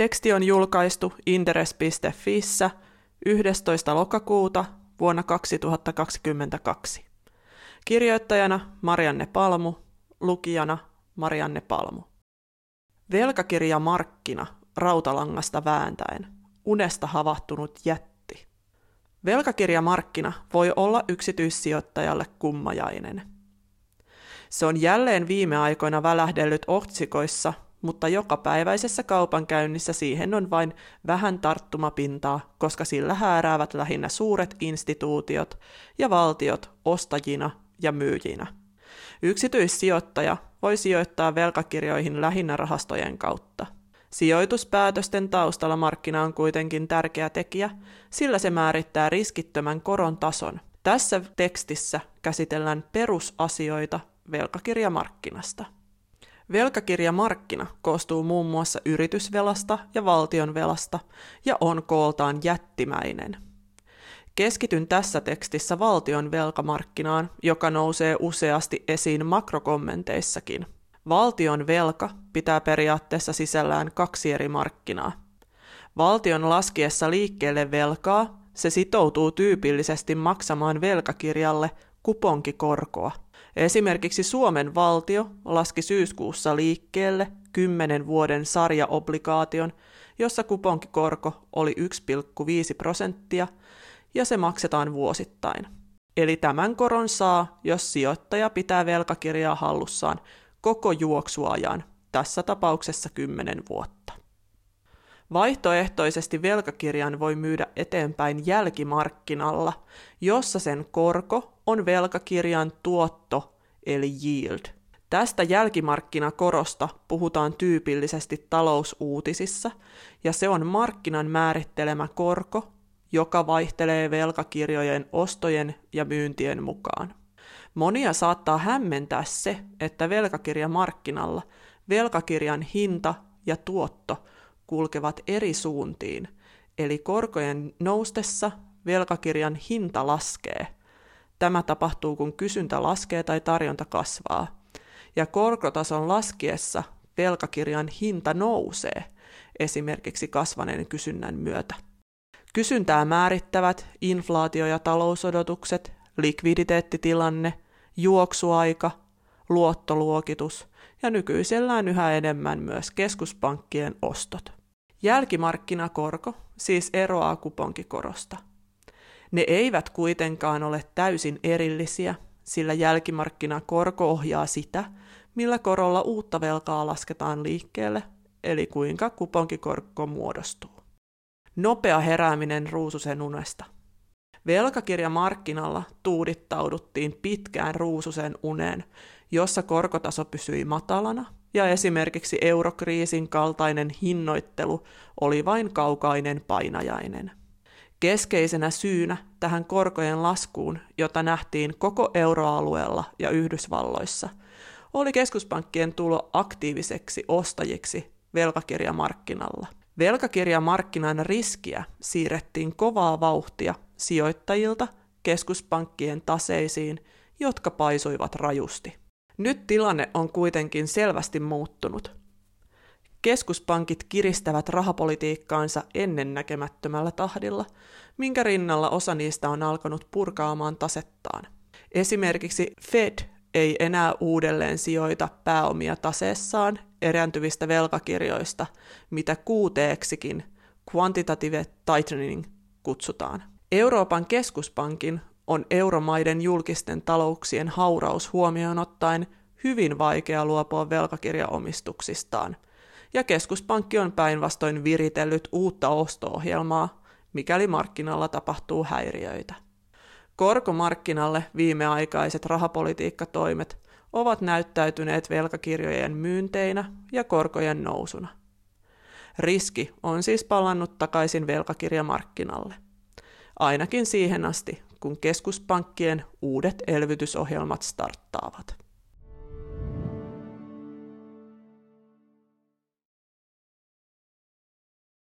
Teksti on julkaistu interes.fissä 11. lokakuuta vuonna 2022. Kirjoittajana Marianne Palmu, lukijana Marianne Palmu. Velkakirja Markkina rautalangasta vääntäen. Unesta havahtunut jätti. Velkakirja Markkina voi olla yksityissijoittajalle kummajainen. Se on jälleen viime aikoina välähdellyt otsikoissa mutta jokapäiväisessä kaupankäynnissä siihen on vain vähän tarttumapintaa, koska sillä hääräävät lähinnä suuret instituutiot ja valtiot ostajina ja myyjinä. Yksityissijoittaja voi sijoittaa velkakirjoihin lähinnä rahastojen kautta. Sijoituspäätösten taustalla markkina on kuitenkin tärkeä tekijä, sillä se määrittää riskittömän koron tason. Tässä tekstissä käsitellään perusasioita velkakirjamarkkinasta. Velkakirjamarkkina koostuu muun muassa yritysvelasta ja valtionvelasta ja on kooltaan jättimäinen. Keskityn tässä tekstissä valtion velkamarkkinaan, joka nousee useasti esiin makrokommenteissakin. Valtion velka pitää periaatteessa sisällään kaksi eri markkinaa. Valtion laskiessa liikkeelle velkaa se sitoutuu tyypillisesti maksamaan velkakirjalle kuponkikorkoa – Esimerkiksi Suomen valtio laski syyskuussa liikkeelle 10 vuoden sarjaobligaation, jossa kuponkikorko oli 1,5 prosenttia ja se maksetaan vuosittain. Eli tämän koron saa, jos sijoittaja pitää velkakirjaa hallussaan koko juoksuajan, tässä tapauksessa 10 vuotta. Vaihtoehtoisesti velkakirjan voi myydä eteenpäin jälkimarkkinalla, jossa sen korko on velkakirjan tuotto eli yield. Tästä jälkimarkkinakorosta puhutaan tyypillisesti talousuutisissa, ja se on markkinan määrittelemä korko, joka vaihtelee velkakirjojen ostojen ja myyntien mukaan. Monia saattaa hämmentää se, että velkakirjamarkkinalla velkakirjan hinta ja tuotto kulkevat eri suuntiin, eli korkojen noustessa velkakirjan hinta laskee – Tämä tapahtuu, kun kysyntä laskee tai tarjonta kasvaa. Ja korkotason laskiessa velkakirjan hinta nousee, esimerkiksi kasvaneen kysynnän myötä. Kysyntää määrittävät inflaatio- ja talousodotukset, likviditeettitilanne, juoksuaika, luottoluokitus ja nykyisellään yhä enemmän myös keskuspankkien ostot. Jälkimarkkinakorko siis eroaa kuponkikorosta – ne eivät kuitenkaan ole täysin erillisiä, sillä jälkimarkkinakorko ohjaa sitä, millä korolla uutta velkaa lasketaan liikkeelle, eli kuinka kuponkikorko muodostuu. Nopea herääminen ruususen unesta. Velkakirjamarkkinalla tuudittauduttiin pitkään ruususen uneen, jossa korkotaso pysyi matalana ja esimerkiksi eurokriisin kaltainen hinnoittelu oli vain kaukainen painajainen. Keskeisenä syynä tähän korkojen laskuun, jota nähtiin koko euroalueella ja Yhdysvalloissa, oli keskuspankkien tulo aktiiviseksi ostajiksi velkakirjamarkkinalla. Velkakirjamarkkinan riskiä siirrettiin kovaa vauhtia sijoittajilta keskuspankkien taseisiin, jotka paisuivat rajusti. Nyt tilanne on kuitenkin selvästi muuttunut. Keskuspankit kiristävät rahapolitiikkaansa ennennäkemättömällä tahdilla, minkä rinnalla osa niistä on alkanut purkaamaan tasettaan. Esimerkiksi Fed ei enää uudelleen sijoita pääomia taseessaan erääntyvistä velkakirjoista, mitä kuuteeksikin quantitative tightening kutsutaan. Euroopan keskuspankin on euromaiden julkisten talouksien hauraus huomioon ottaen hyvin vaikea luopua velkakirjaomistuksistaan – ja keskuspankki on päinvastoin viritellyt uutta osto-ohjelmaa, mikäli markkinalla tapahtuu häiriöitä. Korkomarkkinalle viimeaikaiset rahapolitiikkatoimet ovat näyttäytyneet velkakirjojen myynteinä ja korkojen nousuna. Riski on siis palannut takaisin velkakirjamarkkinalle. Ainakin siihen asti, kun keskuspankkien uudet elvytysohjelmat starttaavat.